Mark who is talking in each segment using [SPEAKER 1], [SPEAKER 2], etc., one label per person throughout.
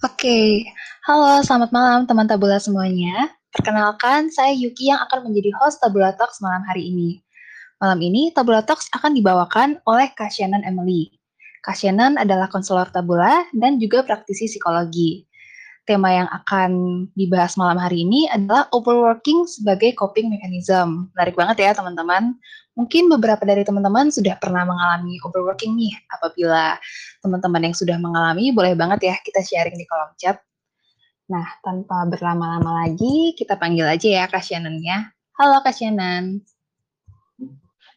[SPEAKER 1] Oke, halo selamat malam teman Tabula semuanya. Perkenalkan, saya Yuki yang akan menjadi host Tabula Talks malam hari ini. Malam ini Tabula Talks akan dibawakan oleh Kak Shannon Emily. Kak adalah konselor Tabula dan juga praktisi psikologi. Tema yang akan dibahas malam hari ini adalah overworking sebagai coping mechanism. Menarik banget ya teman-teman. Mungkin beberapa dari teman-teman sudah pernah mengalami overworking nih. Apabila teman-teman yang sudah mengalami, boleh banget ya kita sharing di kolom chat. Nah, tanpa berlama-lama lagi, kita panggil aja ya Kak Shannon-nya. Halo Kak Shannon.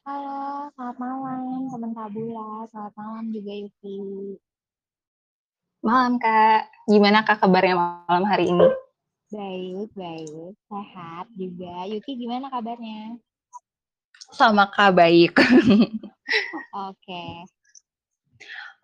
[SPEAKER 2] Halo, selamat malam teman Tabula. Selamat malam juga Yuki.
[SPEAKER 1] Malam Kak. Gimana Kak kabarnya malam hari ini?
[SPEAKER 2] Baik, baik. Sehat juga. Yuki gimana kabarnya?
[SPEAKER 1] Sama Kak, baik.
[SPEAKER 2] Oke.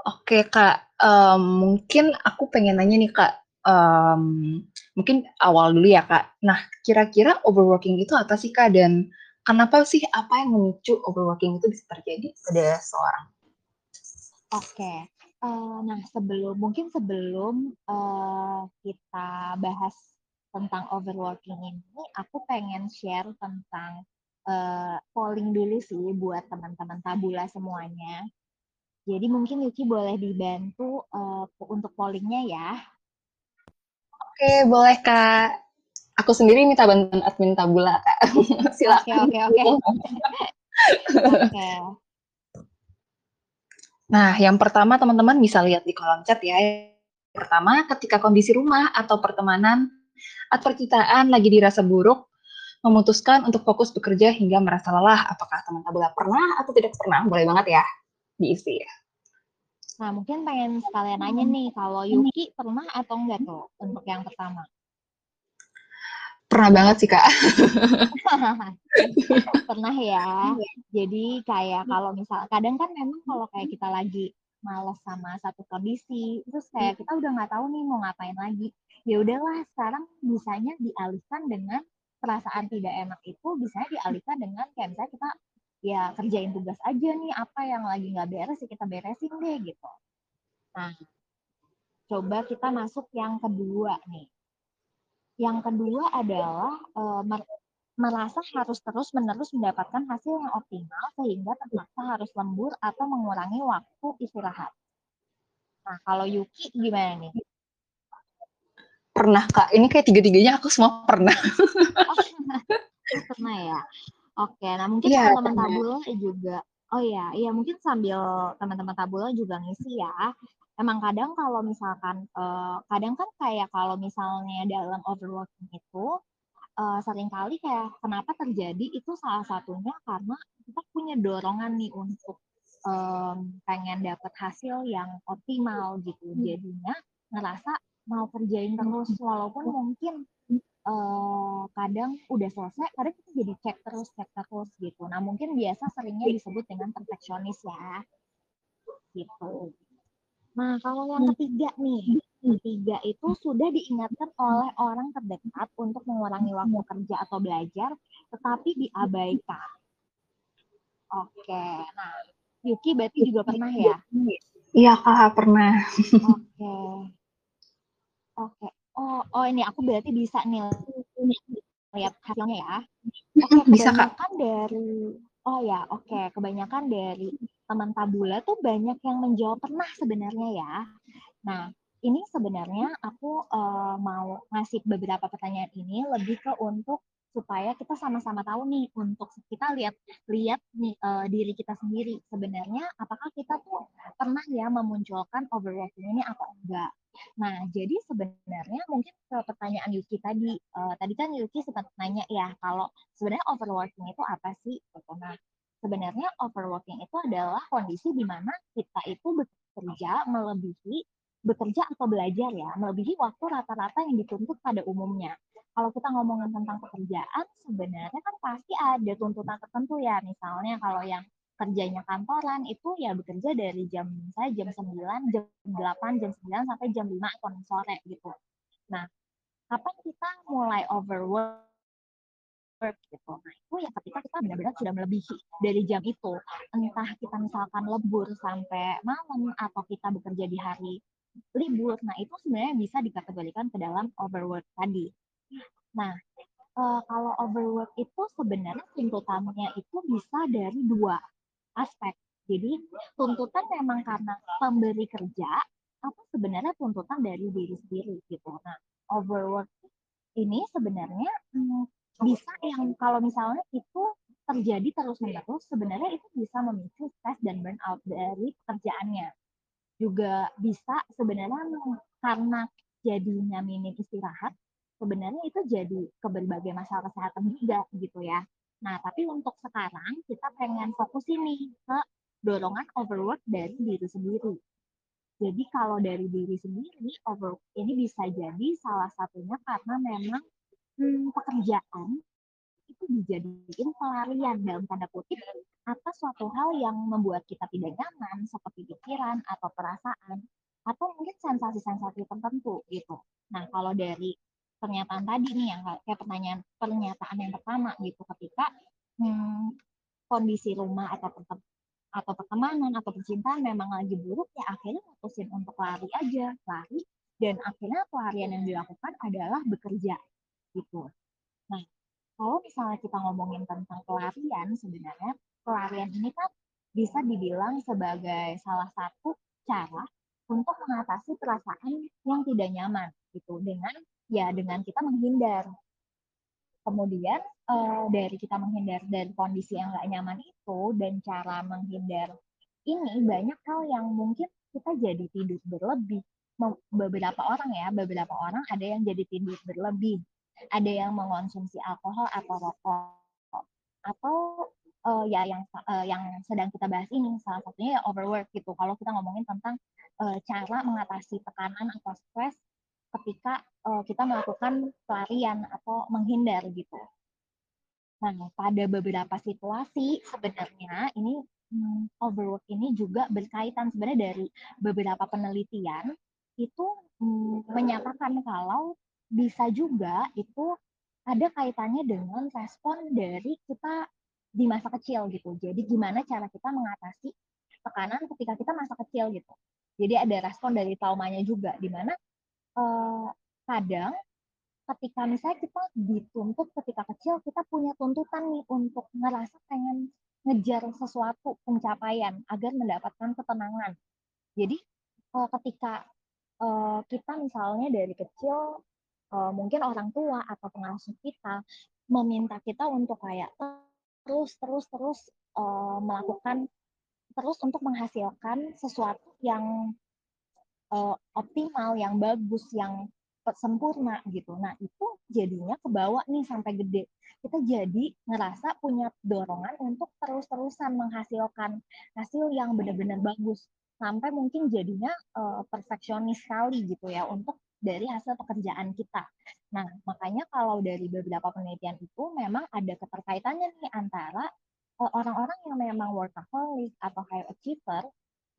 [SPEAKER 1] Oke Kak, um, mungkin aku pengen nanya nih Kak, um, mungkin awal dulu ya Kak. Nah, kira-kira overworking itu apa sih Kak? Dan kenapa sih apa yang memicu overworking itu bisa terjadi pada seorang?
[SPEAKER 2] Oke. Uh, nah, sebelum mungkin sebelum uh, kita bahas tentang overworking ini, aku pengen share tentang uh, polling dulu sih buat teman-teman tabula semuanya. Jadi mungkin Yuki boleh dibantu uh, untuk pollingnya ya.
[SPEAKER 1] Oke, boleh Kak. Aku sendiri minta bantuan admin tabula, Kak.
[SPEAKER 2] Silakan. Oke, oke, oke.
[SPEAKER 1] Nah, yang pertama teman-teman bisa lihat di kolom chat ya. Pertama, ketika kondisi rumah atau pertemanan atau percintaan lagi dirasa buruk, memutuskan untuk fokus bekerja hingga merasa lelah. Apakah teman tabula pernah atau tidak pernah? Boleh banget ya diisi ya.
[SPEAKER 2] Nah, mungkin pengen sekalian nanya nih, kalau Yuki pernah atau enggak tuh untuk yang pertama?
[SPEAKER 1] Pernah banget sih, Kak.
[SPEAKER 2] pernah ya. Jadi kayak kalau misal, kadang kan memang kalau kayak kita lagi males sama satu kondisi, terus kayak kita udah nggak tahu nih mau ngapain lagi. Ya udahlah, sekarang bisanya dialihkan dengan perasaan tidak enak itu bisa dialihkan dengan kayak misalnya kita ya kerjain tugas aja nih apa yang lagi nggak beres ya kita beresin deh gitu. Nah, coba kita masuk yang kedua nih. Yang kedua adalah e, merasa harus terus-menerus mendapatkan hasil yang optimal sehingga terpaksa harus lembur atau mengurangi waktu istirahat. Nah, kalau Yuki gimana nih?
[SPEAKER 1] pernah kak. Ini kayak tiga-tiganya aku semua pernah.
[SPEAKER 2] Oh, pernah ya? Oke nah mungkin yeah, teman-teman tabula juga oh ya iya mungkin sambil teman-teman tabula juga ngisi ya emang kadang kalau misalkan uh, kadang kan kayak kalau misalnya dalam overworking itu uh, sering kali kayak kenapa terjadi itu salah satunya karena kita punya dorongan nih untuk um, pengen dapat hasil yang optimal gitu. Hmm. jadinya ngerasa mau kerjain terus walaupun mungkin uh, kadang udah selesai kadang kita jadi cek terus cek terus gitu. Nah mungkin biasa seringnya disebut dengan perfeksionis ya. Gitu nah kalau yang ketiga nih ketiga itu sudah diingatkan oleh orang terdekat untuk mengurangi waktu kerja atau belajar tetapi diabaikan oke nah Yuki berarti juga pernah ya
[SPEAKER 1] Iya kak pernah.
[SPEAKER 2] Oke. Oke. Oh, oh ini aku berarti bisa nih lihat hasilnya ya. Oke, bisa Kak. dari Oh ya, oke. Okay. Kebanyakan dari teman tabula tuh banyak yang menjawab pernah sebenarnya ya. Nah, ini sebenarnya aku uh, mau ngasih beberapa pertanyaan ini lebih ke untuk supaya kita sama-sama tahu nih untuk kita lihat lihat nih uh, diri kita sendiri sebenarnya apakah kita tuh pernah ya memunculkan overworking ini atau enggak. Nah, jadi sebenarnya mungkin ke pertanyaan Yuki tadi uh, tadi kan Yuki sempat nanya ya kalau sebenarnya overworking itu apa sih? Nah, sebenarnya overworking itu adalah kondisi di mana kita itu bekerja melebihi bekerja atau belajar ya, melebihi waktu rata-rata yang dituntut pada umumnya kalau kita ngomongin tentang pekerjaan, sebenarnya kan pasti ada tuntutan tertentu ya. Misalnya kalau yang kerjanya kantoran itu ya bekerja dari jam saya jam 9, jam 8, jam 9 sampai jam 5 atau sore gitu. Nah, kapan kita mulai overwork gitu. Nah, itu ya ketika kita benar-benar sudah melebihi dari jam itu. Entah kita misalkan lembur sampai malam atau kita bekerja di hari libur. Nah, itu sebenarnya bisa dikategorikan ke dalam overwork tadi. Nah, uh, kalau overwork itu sebenarnya tuntutannya itu bisa dari dua aspek. Jadi tuntutan memang karena pemberi kerja atau sebenarnya tuntutan dari diri sendiri gitu. Nah, overwork ini sebenarnya hmm, bisa yang kalau misalnya itu terjadi terus menerus sebenarnya itu bisa memicu stres dan burnout dari pekerjaannya juga bisa sebenarnya karena jadinya minim istirahat sebenarnya itu jadi ke berbagai masalah kesehatan juga gitu ya. Nah, tapi untuk sekarang kita pengen fokus ini ke dorongan overwork dari diri sendiri. Jadi kalau dari diri sendiri, overwork ini bisa jadi salah satunya karena memang hmm, pekerjaan itu dijadikan pelarian dalam tanda kutip atas suatu hal yang membuat kita tidak nyaman seperti pikiran atau perasaan atau mungkin sensasi-sensasi tertentu gitu. Nah kalau dari pernyataan tadi nih yang kayak pertanyaan pernyataan yang pertama gitu ketika hmm, kondisi rumah atau atau pertemanan atau percintaan memang lagi buruk ya akhirnya mutusin untuk lari aja lari dan akhirnya pelarian yang dilakukan adalah bekerja gitu. Nah kalau misalnya kita ngomongin tentang pelarian, sebenarnya pelarian ini kan bisa dibilang sebagai salah satu cara untuk mengatasi perasaan yang tidak nyaman gitu dengan ya dengan kita menghindar. Kemudian eh, dari kita menghindar dari kondisi yang nggak nyaman itu dan cara menghindar ini banyak hal yang mungkin kita jadi tidur berlebih. Beberapa orang ya, beberapa orang ada yang jadi tidur berlebih ada yang mengonsumsi alkohol atau rokok atau uh, ya yang uh, yang sedang kita bahas ini salah satunya ya overwork gitu kalau kita ngomongin tentang uh, cara mengatasi tekanan atau stres ketika uh, kita melakukan pelarian atau menghindar gitu. Nah, pada beberapa situasi sebenarnya ini hmm, overwork ini juga berkaitan sebenarnya dari beberapa penelitian itu hmm, menyatakan kalau bisa juga itu ada kaitannya dengan respon dari kita di masa kecil gitu. Jadi gimana cara kita mengatasi tekanan ketika kita masa kecil gitu. Jadi ada respon dari traumanya juga di mana eh, kadang ketika misalnya kita dituntut ketika kecil kita punya tuntutan nih untuk ngerasa pengen ngejar sesuatu pencapaian agar mendapatkan ketenangan. Jadi eh, ketika eh, kita misalnya dari kecil uh, mungkin orang tua atau pengasuh kita meminta kita untuk kayak terus terus terus uh, melakukan terus untuk menghasilkan sesuatu yang uh, optimal, yang bagus, yang sempurna gitu. Nah itu jadinya kebawa nih sampai gede. Kita jadi ngerasa punya dorongan untuk terus-terusan menghasilkan hasil yang benar-benar bagus sampai mungkin jadinya uh, perfeksionis sekali gitu ya untuk dari hasil pekerjaan kita. Nah, makanya kalau dari beberapa penelitian itu memang ada keterkaitannya nih antara eh, orang-orang yang memang workaholic atau high achiever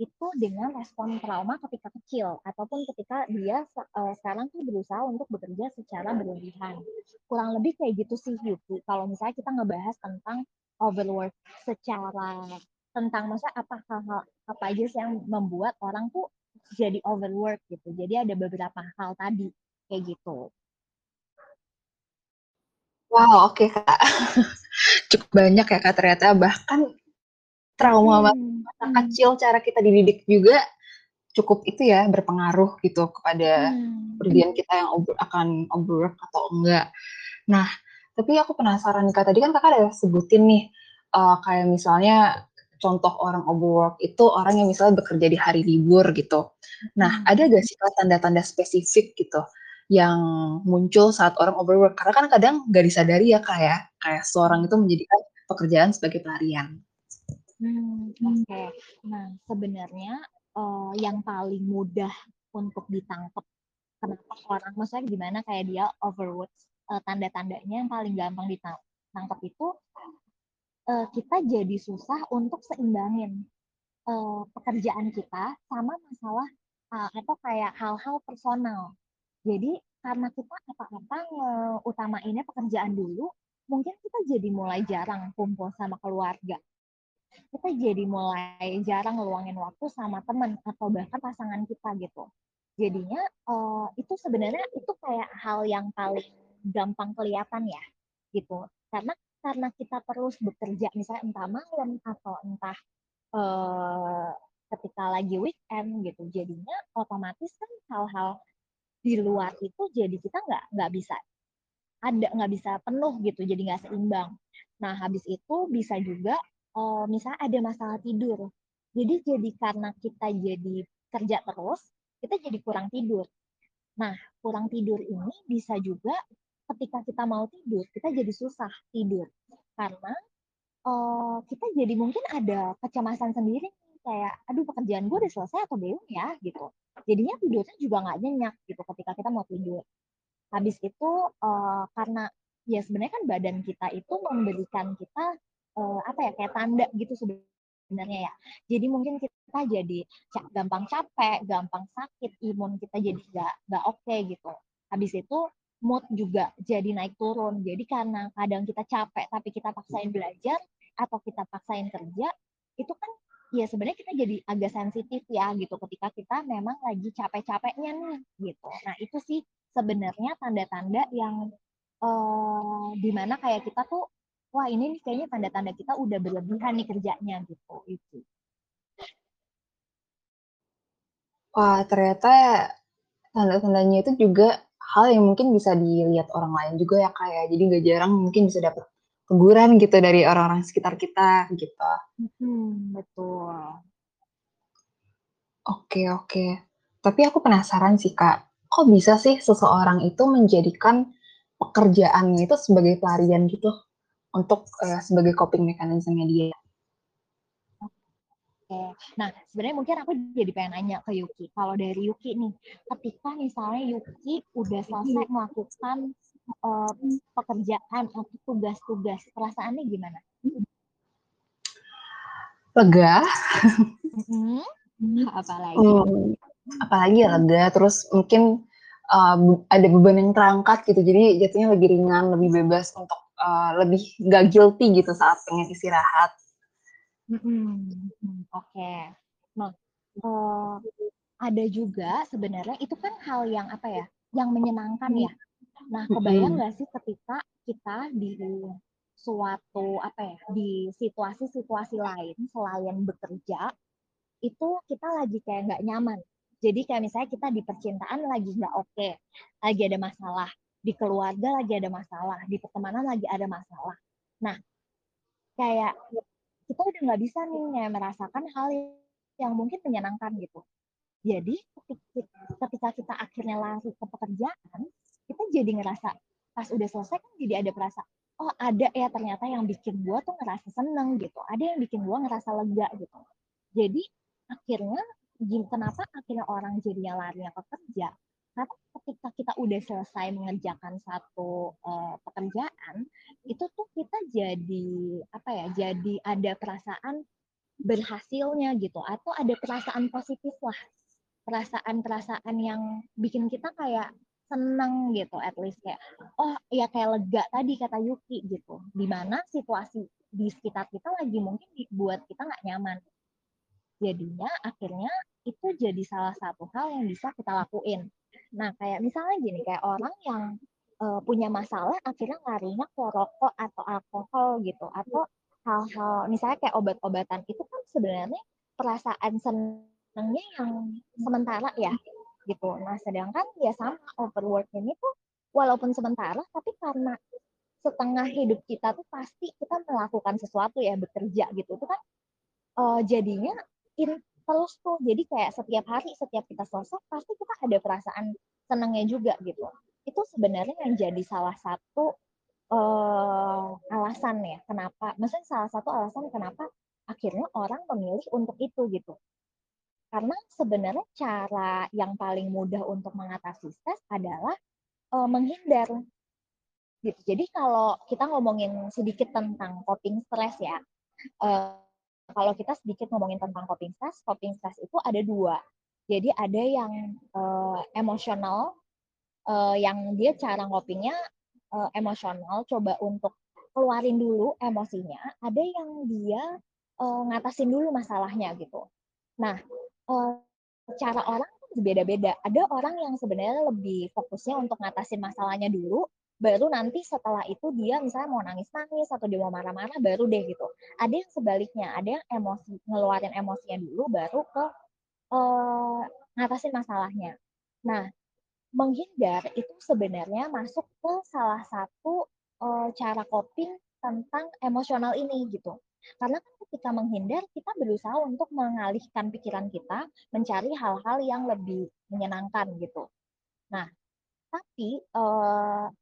[SPEAKER 2] itu dengan respon trauma ketika kecil ataupun ketika dia uh, sekarang tuh berusaha untuk bekerja secara berlebihan. Kurang lebih kayak gitu sih Yuki. Kalau misalnya kita ngebahas tentang overwork secara tentang masa apa hal-hal apa aja sih yang membuat orang tuh jadi overwork gitu. Jadi ada beberapa hal tadi kayak gitu.
[SPEAKER 1] Wow, oke okay, kak. Cukup banyak ya kak ternyata bahkan trauma hmm. masa hmm. kecil cara kita dididik juga cukup itu ya berpengaruh gitu kepada hmm. kita yang over, akan overwork atau enggak. Nah, tapi aku penasaran kak tadi kan kakak ada sebutin nih uh, kayak misalnya contoh orang overwork itu orang yang misalnya bekerja di hari libur gitu. Nah, hmm. ada gak sih tanda-tanda spesifik gitu yang muncul saat orang overwork? Karena kan kadang gak disadari ya kak ya, kayak seorang itu menjadikan pekerjaan sebagai pelarian.
[SPEAKER 2] Hmm, Oke, okay. nah sebenarnya uh, yang paling mudah untuk ditangkap kenapa orang, maksudnya gimana kayak dia overwork, uh, tanda-tandanya yang paling gampang ditangkap itu uh, kita jadi susah untuk seimbangin uh, pekerjaan kita sama masalah uh, atau kayak hal-hal personal. Jadi karena kita apa-apa utamainnya pekerjaan dulu, mungkin kita jadi mulai jarang kumpul sama keluarga. Kita jadi mulai jarang ngeluangin waktu sama teman atau bahkan pasangan kita gitu. Jadinya uh, itu sebenarnya itu kayak hal yang paling gampang kelihatan ya gitu. Karena karena kita terus bekerja misalnya entah malam atau entah uh, ketika lagi weekend gitu jadinya otomatis kan hal-hal di luar itu jadi kita nggak nggak bisa ada nggak bisa penuh gitu jadi nggak seimbang. Nah habis itu bisa juga uh, misalnya ada masalah tidur jadi jadi karena kita jadi kerja terus kita jadi kurang tidur. Nah kurang tidur ini bisa juga ketika kita mau tidur kita jadi susah tidur. Karena uh, kita jadi mungkin ada kecemasan sendiri kayak aduh pekerjaan gue udah selesai atau belum ya? gitu. Jadinya tidurnya juga nggak nyenyak gitu ketika kita mau tidur. Habis itu uh, karena ya sebenarnya kan badan kita itu memberikan kita uh, apa ya kayak tanda gitu sebenarnya ya. Jadi mungkin kita jadi gampang capek gampang sakit imun kita jadi nggak nggak oke okay, gitu. Habis itu mood juga jadi naik turun jadi karena kadang kita capek tapi kita paksain belajar atau kita paksain kerja itu kan ya sebenarnya kita jadi agak sensitif ya gitu ketika kita memang lagi capek-capeknya nih gitu. Nah itu sih sebenarnya tanda-tanda yang uh, di mana kayak kita tuh wah ini nih kayaknya tanda-tanda kita udah berlebihan nih kerjanya gitu itu.
[SPEAKER 1] Wah ternyata tanda-tandanya itu juga hal yang mungkin bisa dilihat orang lain juga ya kayak ya. jadi gak jarang mungkin bisa dapet teguran gitu dari orang-orang sekitar kita gitu.
[SPEAKER 2] Hmm, betul.
[SPEAKER 1] Oke oke. Tapi aku penasaran sih kak, kok bisa sih seseorang itu menjadikan pekerjaannya itu sebagai pelarian gitu untuk uh, sebagai coping mekanisme dia?
[SPEAKER 2] Oke, nah sebenarnya mungkin aku jadi pengen nanya ke Yuki. Kalau dari Yuki nih, ketika misalnya Yuki udah selesai melakukan uh, pekerjaan atau tugas-tugas perasaannya gimana?
[SPEAKER 1] Lega.
[SPEAKER 2] Mm-hmm. Apalagi?
[SPEAKER 1] Hmm, apalagi ya lega. Terus mungkin uh, ada beban yang terangkat gitu. Jadi jatuhnya lebih ringan, lebih bebas untuk uh, lebih gak guilty gitu saat pengen istirahat.
[SPEAKER 2] Mm-hmm. Oke. Okay. Nah, uh, ada juga sebenarnya itu kan hal yang apa ya? Yang menyenangkan ya Nah, kebayang nggak sih ketika kita di suatu apa ya di situasi-situasi lain selain bekerja itu kita lagi kayak nggak nyaman. Jadi kayak misalnya kita di percintaan lagi nggak oke, okay, lagi ada masalah, di keluarga lagi ada masalah, di pertemanan lagi ada masalah. Nah, kayak kita udah nggak bisa nih merasakan hal yang mungkin menyenangkan gitu. Jadi ketika kita akhirnya lari ke pekerjaan, kita jadi ngerasa pas udah selesai kan jadi ada perasa oh ada ya ternyata yang bikin gue tuh ngerasa seneng gitu ada yang bikin gue ngerasa lega gitu jadi akhirnya kenapa akhirnya orang jadinya larinya ke kerja karena ketika kita udah selesai mengerjakan satu uh, pekerjaan itu tuh kita jadi apa ya jadi ada perasaan berhasilnya gitu atau ada perasaan positif lah perasaan-perasaan yang bikin kita kayak seneng gitu at least kayak oh ya kayak lega tadi kata Yuki gitu. Di mana situasi di sekitar kita lagi mungkin dibuat kita nggak nyaman. Jadinya akhirnya itu jadi salah satu hal yang bisa kita lakuin nah kayak misalnya gini kayak orang yang uh, punya masalah akhirnya larinya ke rokok atau alkohol gitu atau hal-hal misalnya kayak obat-obatan itu kan sebenarnya perasaan senengnya yang sementara ya gitu. Nah, sedangkan ya sama overwork ini tuh walaupun sementara tapi karena setengah hidup kita tuh pasti kita melakukan sesuatu ya bekerja gitu itu kan uh, jadinya in terus tuh jadi kayak setiap hari setiap kita selesai pasti kita ada perasaan senangnya juga gitu itu sebenarnya yang jadi salah satu uh, alasan ya kenapa maksudnya salah satu alasan kenapa akhirnya orang memilih untuk itu gitu karena sebenarnya cara yang paling mudah untuk mengatasi stres adalah uh, menghindar. Gitu. Jadi kalau kita ngomongin sedikit tentang coping stres ya, uh, kalau kita sedikit ngomongin tentang coping stres, coping stres itu ada dua. Jadi ada yang uh, emosional, uh, yang dia cara copingnya uh, emosional, coba untuk keluarin dulu emosinya, ada yang dia, eee, ngatasin dulu masalahnya gitu. Nah, eee, cara orang beda-beda. Ada orang yang sebenarnya lebih fokusnya untuk ngatasin masalahnya dulu, baru nanti setelah itu dia misalnya mau nangis-nangis atau dia mau marah-marah baru deh gitu. Ada yang sebaliknya, ada yang emosi ngeluarin emosinya dulu baru ke uh, ngatasin masalahnya. Nah, menghindar itu sebenarnya masuk ke salah satu uh, cara coping tentang emosional ini gitu. Karena kan ketika menghindar, kita berusaha untuk mengalihkan pikiran kita, mencari hal-hal yang lebih menyenangkan gitu. Nah, tapi uh,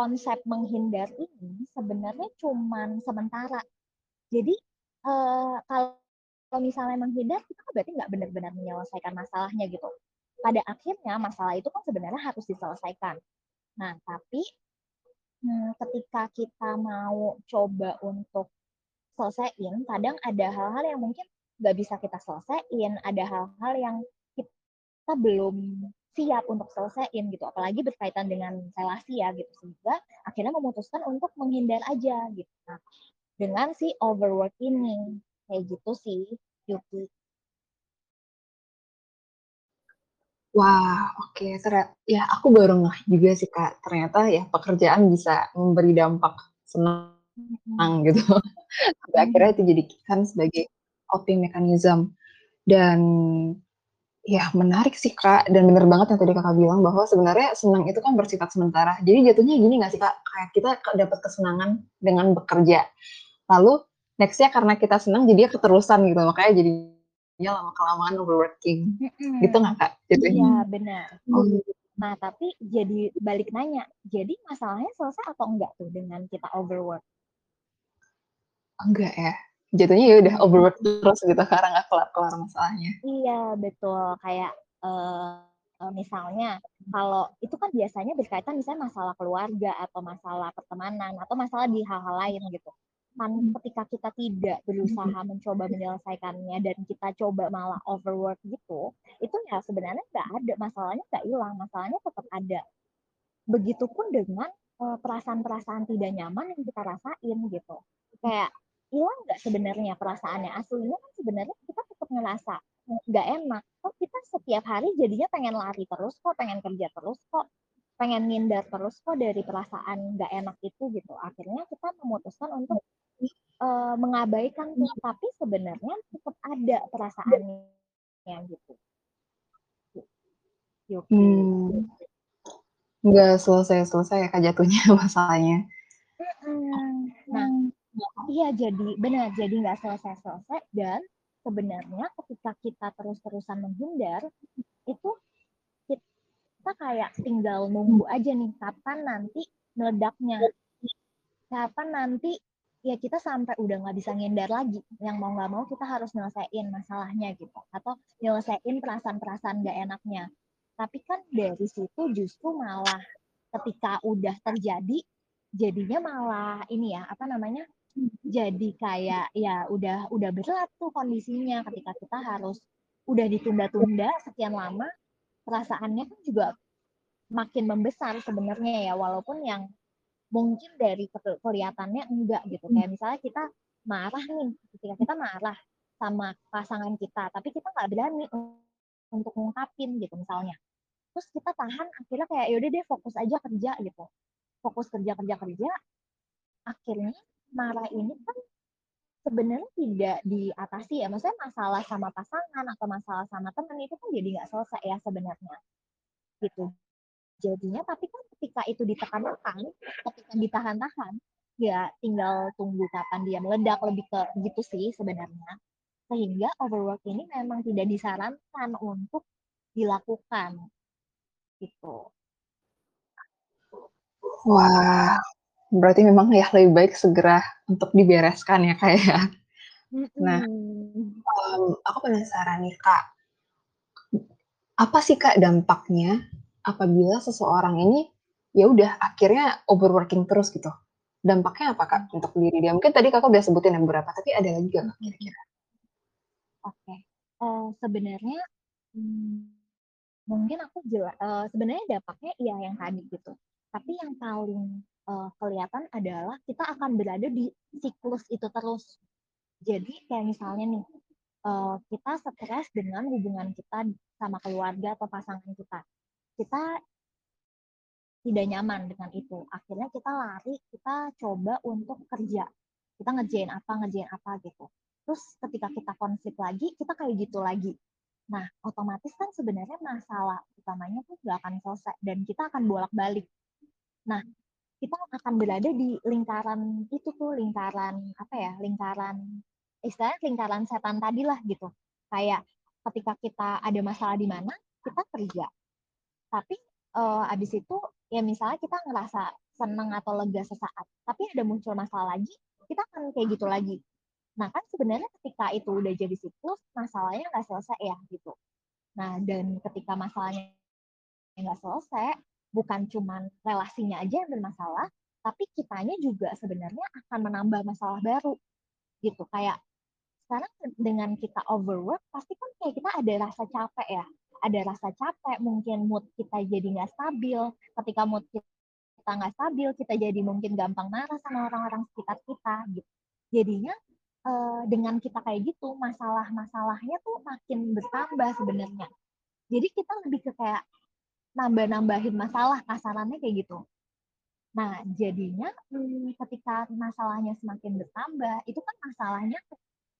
[SPEAKER 2] konsep menghindar ini sebenarnya cuman sementara. Jadi kalau kalau misalnya menghindar, kita kan berarti nggak benar-benar menyelesaikan masalahnya gitu. Pada akhirnya masalah itu kan sebenarnya harus diselesaikan. Nah, tapi hmm, ketika kita mau coba untuk selesaiin, kadang ada hal-hal yang mungkin nggak bisa kita selesaiin, ada hal-hal yang kita belum siap untuk selesaiin gitu, apalagi berkaitan dengan relasi ya gitu, sehingga akhirnya memutuskan untuk menghindar aja gitu. Nah, dengan si overwork ini kayak gitu sih, Yuki.
[SPEAKER 1] Wah, oke. Okay. ya aku baru ngeh juga sih kak. Ternyata ya pekerjaan bisa memberi dampak senang gitu. Sampai hmm. akhirnya itu jadi kan sebagai coping mechanism. Dan ya menarik sih kak. Dan bener banget yang tadi kakak bilang bahwa sebenarnya senang itu kan bersifat sementara. Jadi jatuhnya gini nggak sih kak? Kayak kita dapat kesenangan dengan bekerja. Lalu nextnya karena kita senang jadi keterusan gitu. Makanya jadi ya lama kelamaan overworking mm-hmm. gitu nggak kak?
[SPEAKER 2] Iya benar. Oh. Nah tapi jadi balik nanya, jadi masalahnya selesai atau enggak tuh dengan kita overwork?
[SPEAKER 1] Enggak ya, jatuhnya ya udah overwork terus gitu karena nggak kelar-kelar masalahnya.
[SPEAKER 2] Iya betul, kayak uh, misalnya kalau itu kan biasanya berkaitan misalnya masalah keluarga atau masalah pertemanan atau masalah di hal-hal lain gitu kan ketika kita tidak berusaha mencoba menyelesaikannya dan kita coba malah overwork gitu, itu ya sebenarnya nggak ada masalahnya nggak hilang, masalahnya tetap ada. Begitupun dengan perasaan-perasaan tidak nyaman yang kita rasain gitu. Kayak hilang nggak sebenarnya perasaannya aslinya kan sebenarnya kita tetap ngerasa nggak enak kok kita setiap hari jadinya pengen lari terus kok pengen kerja terus kok pengen ngindar terus kok dari perasaan nggak enak itu gitu akhirnya kita memutuskan untuk uh, mengabaikan tapi sebenarnya tetap ada perasaannya gitu.
[SPEAKER 1] Yuki. Hmm. Nggak selesai-selesai ya kak jatuhnya masalahnya.
[SPEAKER 2] Nah, iya jadi benar jadi nggak selesai-selesai dan sebenarnya ketika kita terus-terusan menghindar itu kita kayak tinggal nunggu aja nih kapan nanti meledaknya. Kapan nanti ya kita sampai udah nggak bisa ngindar lagi. Yang mau nggak mau kita harus nyelesain masalahnya gitu atau nyelesain perasaan-perasaan nggak enaknya. Tapi kan dari situ justru malah ketika udah terjadi jadinya malah ini ya apa namanya jadi kayak ya udah udah berat tuh kondisinya ketika kita harus udah ditunda-tunda sekian lama perasaannya kan juga makin membesar sebenarnya ya walaupun yang mungkin dari kelihatannya enggak gitu. Kayak misalnya kita marah nih ketika kita marah sama pasangan kita tapi kita nggak berani untuk ngungkapin gitu misalnya. Terus kita tahan akhirnya kayak yaudah deh fokus aja kerja gitu. Fokus kerja kerja kerja akhirnya marah ini kan sebenarnya tidak diatasi ya. Maksudnya masalah sama pasangan atau masalah sama teman itu kan jadi nggak selesai ya sebenarnya. Gitu. Jadinya tapi kan ketika itu ditekan-tekan ketika ditahan-tahan ya tinggal tunggu kapan dia meledak lebih ke gitu sih sebenarnya. Sehingga overwork ini memang tidak disarankan untuk dilakukan. Gitu.
[SPEAKER 1] Wah berarti memang ya lebih baik segera untuk dibereskan ya kayak ya. nah um, aku penasaran nih kak apa sih kak dampaknya apabila seseorang ini ya udah akhirnya overworking terus gitu. Dampaknya apa kak untuk diri dia? Mungkin tadi kakak udah sebutin yang beberapa, tapi ada lagi gak kira-kira?
[SPEAKER 2] Oke, okay. uh, eh, sebenarnya hmm, mungkin aku jelas. Uh, sebenarnya dampaknya iya yang tadi gitu. Tapi yang paling uh, kelihatan adalah kita akan berada di siklus itu terus. Jadi kayak misalnya nih, uh, kita stres dengan hubungan kita sama keluarga atau pasangan kita. Kita tidak nyaman dengan itu. Akhirnya kita lari, kita coba untuk kerja. Kita ngerjain apa, ngerjain apa gitu. Terus ketika kita konflik lagi, kita kayak gitu lagi. Nah, otomatis kan sebenarnya masalah utamanya tuh gak akan selesai dan kita akan bolak-balik. Nah, kita akan berada di lingkaran itu tuh, lingkaran apa ya, lingkaran istilahnya lingkaran setan tadi lah gitu. Kayak ketika kita ada masalah di mana, kita kerja. Tapi uh, abis itu ya misalnya kita ngerasa senang atau lega sesaat, tapi ada muncul masalah lagi, kita akan kayak gitu lagi. Nah kan sebenarnya ketika itu udah jadi siklus, masalahnya nggak selesai ya gitu. Nah dan ketika masalahnya nggak selesai, bukan cuma relasinya aja yang bermasalah, tapi kitanya juga sebenarnya akan menambah masalah baru gitu. Kayak sekarang dengan kita overwork, pasti kan kayak kita ada rasa capek ya. Ada rasa capek, mungkin mood kita jadi nggak stabil. Ketika mood kita nggak stabil, kita jadi mungkin gampang marah sama orang-orang sekitar kita gitu. Jadinya uh, dengan kita kayak gitu masalah-masalahnya tuh makin bertambah sebenarnya jadi kita lebih ke kayak nambah-nambahin masalah kasarannya kayak gitu. Nah jadinya hmm, ketika masalahnya semakin bertambah itu kan masalahnya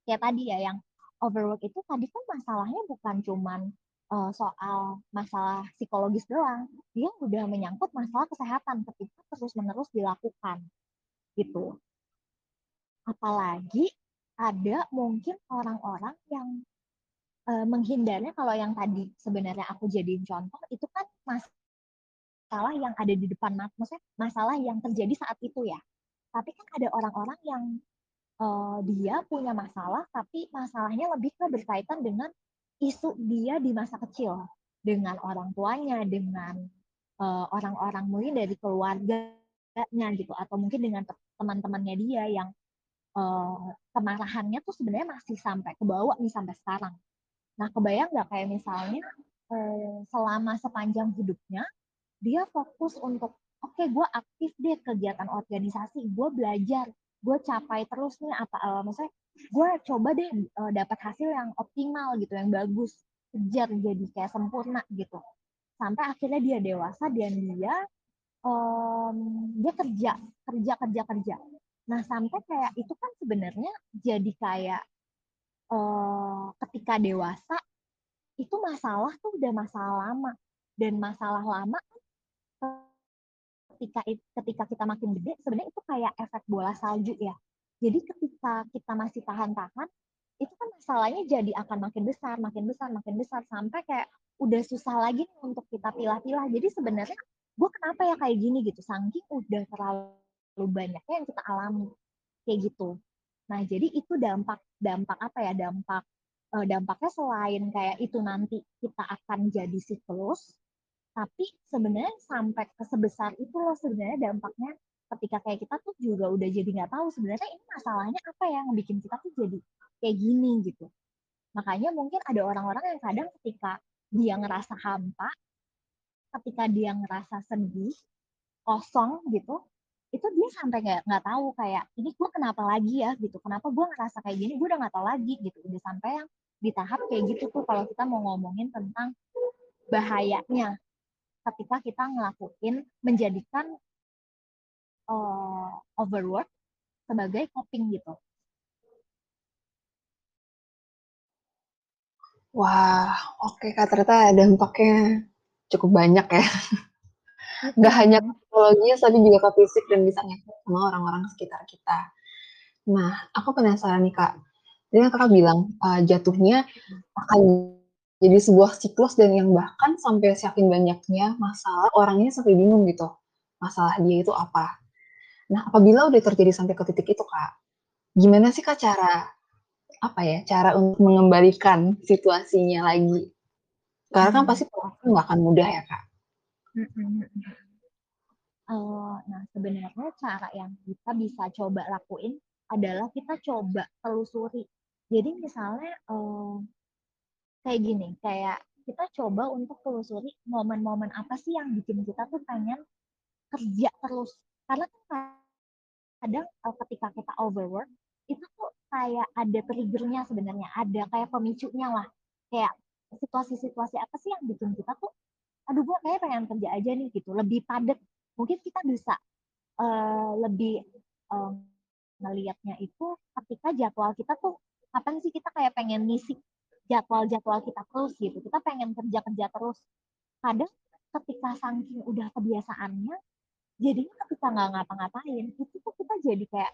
[SPEAKER 2] kayak tadi ya yang overwork itu tadi kan masalahnya bukan cuman uh, soal masalah psikologis doang. Dia udah menyangkut masalah kesehatan ketika terus menerus dilakukan gitu. Apalagi ada mungkin orang-orang yang uh, menghindarnya kalau yang tadi sebenarnya aku jadiin contoh itu kan masalah yang ada di depan mata, maksudnya masalah yang terjadi saat itu ya. Tapi kan ada orang-orang yang uh, dia punya masalah, tapi masalahnya lebih ke berkaitan dengan isu dia di masa kecil dengan orang tuanya, dengan uh, orang-orang mungkin dari keluarganya gitu, atau mungkin dengan teman-temannya dia yang uh, kemarahannya tuh sebenarnya masih sampai ke bawah nih sampai sekarang. Nah, kebayang nggak kayak misalnya uh, selama sepanjang hidupnya dia fokus untuk oke okay, gue aktif deh kegiatan organisasi, gue belajar, gue capai terus nih apa uh, maksudnya gue coba deh uh, dapat hasil yang optimal gitu, yang bagus, kejar jadi kayak sempurna gitu. Sampai akhirnya dia dewasa dan dia um, dia kerja, kerja, kerja, kerja Nah, sampai kayak itu kan sebenarnya jadi kayak uh, ketika dewasa itu masalah tuh udah masalah lama dan masalah lama ketika ketika kita makin gede sebenarnya itu kayak efek bola salju ya. Jadi ketika kita masih tahan-tahan itu kan masalahnya jadi akan makin besar, makin besar, makin besar sampai kayak udah susah lagi nih untuk kita pilah-pilah. Jadi sebenarnya gue kenapa ya kayak gini gitu, saking udah terlalu banyaknya yang kita alami kayak gitu. Nah, jadi itu dampak dampak apa ya? Dampak uh, dampaknya selain kayak itu nanti kita akan jadi siklus, tapi sebenarnya sampai ke sebesar itu loh sebenarnya dampaknya ketika kayak kita tuh juga udah jadi nggak tahu sebenarnya ini masalahnya apa ya yang bikin kita tuh jadi kayak gini gitu. Makanya mungkin ada orang-orang yang kadang ketika dia ngerasa hampa, ketika dia ngerasa sedih, kosong gitu, itu dia sampai nggak nggak tahu kayak ini gue kenapa lagi ya? Gitu. Kenapa gue ngerasa kayak gini? Gue udah nggak tahu lagi. Gitu. Udah sampai yang di tahap kayak gitu tuh kalau kita mau ngomongin tentang bahayanya ketika kita ngelakuin menjadikan uh, overwork sebagai coping gitu.
[SPEAKER 1] Wah, oke okay, Kak, ternyata dampaknya cukup banyak ya. Nggak hanya ke psikologis, tapi juga ke fisik dan bisa ngefek sama orang-orang sekitar kita. Nah, aku penasaran nih Kak, tadi kan Kakak bilang, uh, jatuhnya akan jadi sebuah siklus dan yang bahkan sampai saking banyaknya masalah, orangnya sampai bingung gitu, masalah dia itu apa. Nah, apabila udah terjadi sampai ke titik itu Kak, gimana sih Kak cara, apa ya, cara untuk mengembalikan situasinya lagi? Karena kan hmm. pasti proses nggak akan mudah ya Kak.
[SPEAKER 2] Uh, nah sebenarnya cara yang kita bisa coba lakuin adalah kita coba telusuri. Jadi misalnya, uh, kayak gini, kayak kita coba untuk telusuri momen-momen apa sih yang bikin kita tuh pengen kerja terus. Karena kadang uh, ketika kita overwork itu tuh kayak ada triggernya sebenarnya ada kayak pemicunya lah kayak situasi-situasi apa sih yang bikin kita tuh aduh gue kayak pengen kerja aja nih gitu. Lebih padat. Mungkin kita bisa uh, lebih um, ngelihatnya itu ketika jadwal kita tuh kapan sih kita kayak pengen ngisi jadwal-jadwal kita terus gitu. Kita pengen kerja-kerja terus. Kadang ketika saking udah kebiasaannya jadinya ketika nggak ngapa-ngapain itu tuh kita jadi kayak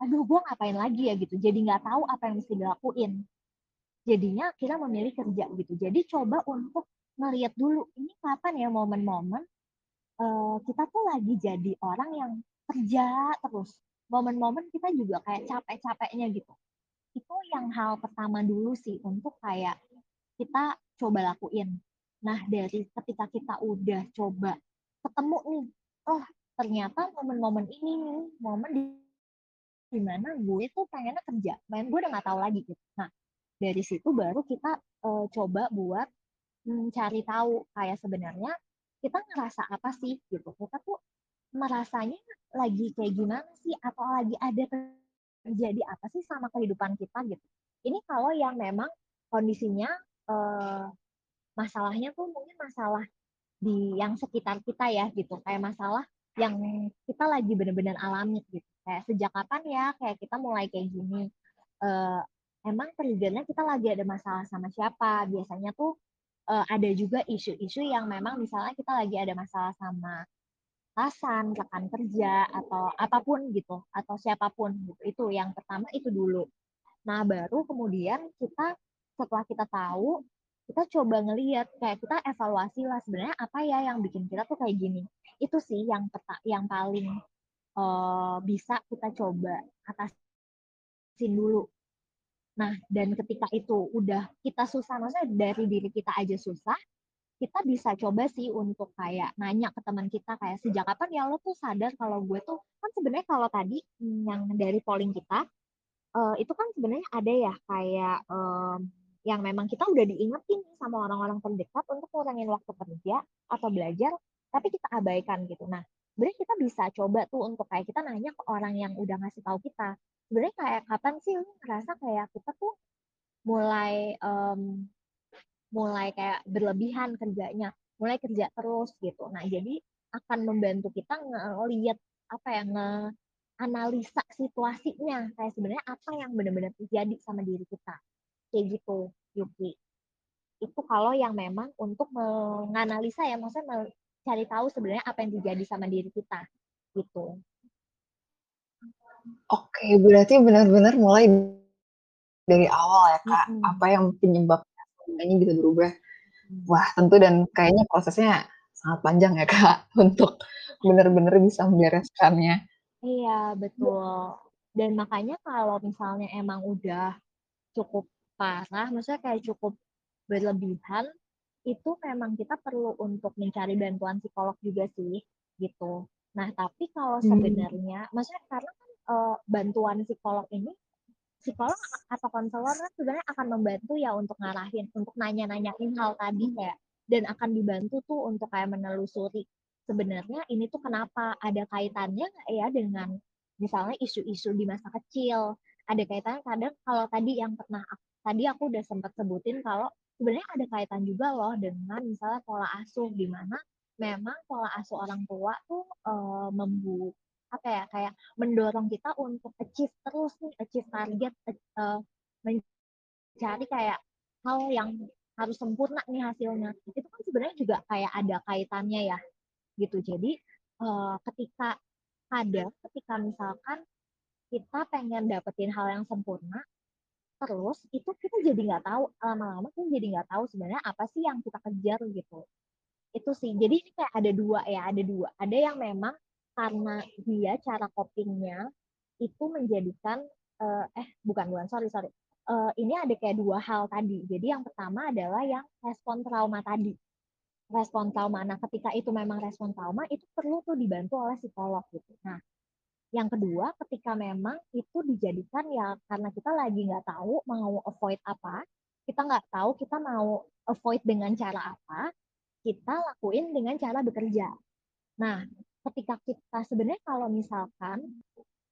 [SPEAKER 2] aduh gue ngapain lagi ya? Gitu. Jadi nggak tahu apa yang mesti dilakuin. Jadinya kita memilih kerja gitu. Jadi coba untuk ngeliat dulu ini kapan ya momen-momen uh, kita tuh lagi jadi orang yang kerja terus. Momen-momen kita juga kayak capek-capeknya gitu. Itu yang hal pertama dulu sih untuk kayak kita coba lakuin. Nah dari ketika kita udah coba ketemu nih oh ternyata momen-momen ini nih momen di di mana gue tuh pengennya kerja main gue udah nggak tahu lagi gitu. Nah dari situ baru kita uh, coba buat mencari tahu kayak sebenarnya kita ngerasa apa sih gitu. Kita tuh merasanya lagi kayak gimana sih? Atau lagi ada terjadi apa sih sama kehidupan kita gitu. Ini kalau yang memang kondisinya eh, masalahnya tuh mungkin masalah di yang sekitar kita ya gitu. Kayak masalah yang kita lagi benar-benar alami gitu. Kayak sejak kapan ya kayak kita mulai kayak gini? Uh, emang triggernya kita lagi ada masalah sama siapa? Biasanya tuh uh, ada juga isu-isu yang memang misalnya kita lagi ada masalah sama atasan, rekan kerja atau apa pun gitu atau siapa pun gitu. Itu yang pertama itu dulu. Nah, baru kemudian kita setelah kita tahu, kita coba ngeliat kayak kita evaluasi lah sebenarnya apa ya yang bikin kita tuh kayak gini. Itu sih yang peta, yang paling uh, bisa kita coba atasin dulu. Nah, dan ketika itu udah kita susah, maksudnya dari diri kita aja susah, kita bisa coba sih untuk kayak nanya ke teman kita kayak sejak kapan ya lo tuh sadar kalau gue tuh kan sebenarnya kalau tadi yang dari polling kita uh, itu kan sebenarnya ada ya kayak um, yang memang kita udah diingetin sama orang-orang terdekat untuk ngurangin waktu kerja atau belajar tapi kita abaikan gitu. Nah sebenarnya kita bisa coba tuh untuk kayak kita nanya ke orang yang udah ngasih tahu kita sebenarnya kayak kapan sih? Lu ngerasa kayak kita tuh mulai um, mulai kayak berlebihan kerjanya, mulai kerja terus gitu. Nah, jadi akan membantu kita ngelihat apa ya nge analisa situasinya. Kayak sebenarnya apa yang benar-benar terjadi sama diri kita. Kayak gitu Yuki. Itu kalau yang memang untuk menganalisa ya maksudnya mencari tahu sebenarnya apa yang terjadi sama diri kita gitu
[SPEAKER 1] oke berarti benar-benar mulai dari awal ya kak -hmm. apa yang penyebab kayaknya bisa berubah. Hmm. Wah, tentu dan kayaknya prosesnya sangat panjang ya, Kak, untuk benar-benar bisa membereskannya.
[SPEAKER 2] Iya, betul. Dan makanya kalau misalnya emang udah cukup parah, maksudnya kayak cukup berlebihan, itu memang kita perlu untuk mencari bantuan psikolog juga sih, gitu. Nah, tapi kalau sebenarnya, hmm. maksudnya karena kan e, bantuan psikolog ini psikolog atau konselor kan sebenarnya akan membantu ya untuk ngarahin, untuk nanya-nanyain hal tadi kayak dan akan dibantu tuh untuk kayak menelusuri sebenarnya ini tuh kenapa ada kaitannya ya dengan misalnya isu-isu di masa kecil? Ada kaitannya kadang kalau tadi yang pernah tadi aku udah sempat sebutin kalau sebenarnya ada kaitan juga loh dengan misalnya pola asuh di mana memang pola asuh orang tua tuh e, membu apa ya kayak mendorong kita untuk achieve terus nih achieve target uh, mencari kayak hal yang harus sempurna nih hasilnya. Itu kan sebenarnya juga kayak ada kaitannya ya gitu. Jadi uh, ketika ada ketika misalkan kita pengen dapetin hal yang sempurna terus itu kita jadi nggak tahu lama-lama kita jadi nggak tahu sebenarnya apa sih yang kita kejar gitu. Itu sih. Jadi ini kayak ada dua ya ada dua. Ada yang memang karena dia cara copingnya itu menjadikan uh, eh bukan bukan sorry sorry. Uh, ini ada kayak dua hal tadi. Jadi yang pertama adalah yang respon trauma tadi. Respon trauma. Nah ketika itu memang respon trauma itu perlu tuh dibantu oleh psikolog gitu. Nah yang kedua ketika memang itu dijadikan ya karena kita lagi nggak tahu mau avoid apa kita nggak tahu kita mau avoid dengan cara apa kita lakuin dengan cara bekerja. Nah ketika kita sebenarnya kalau misalkan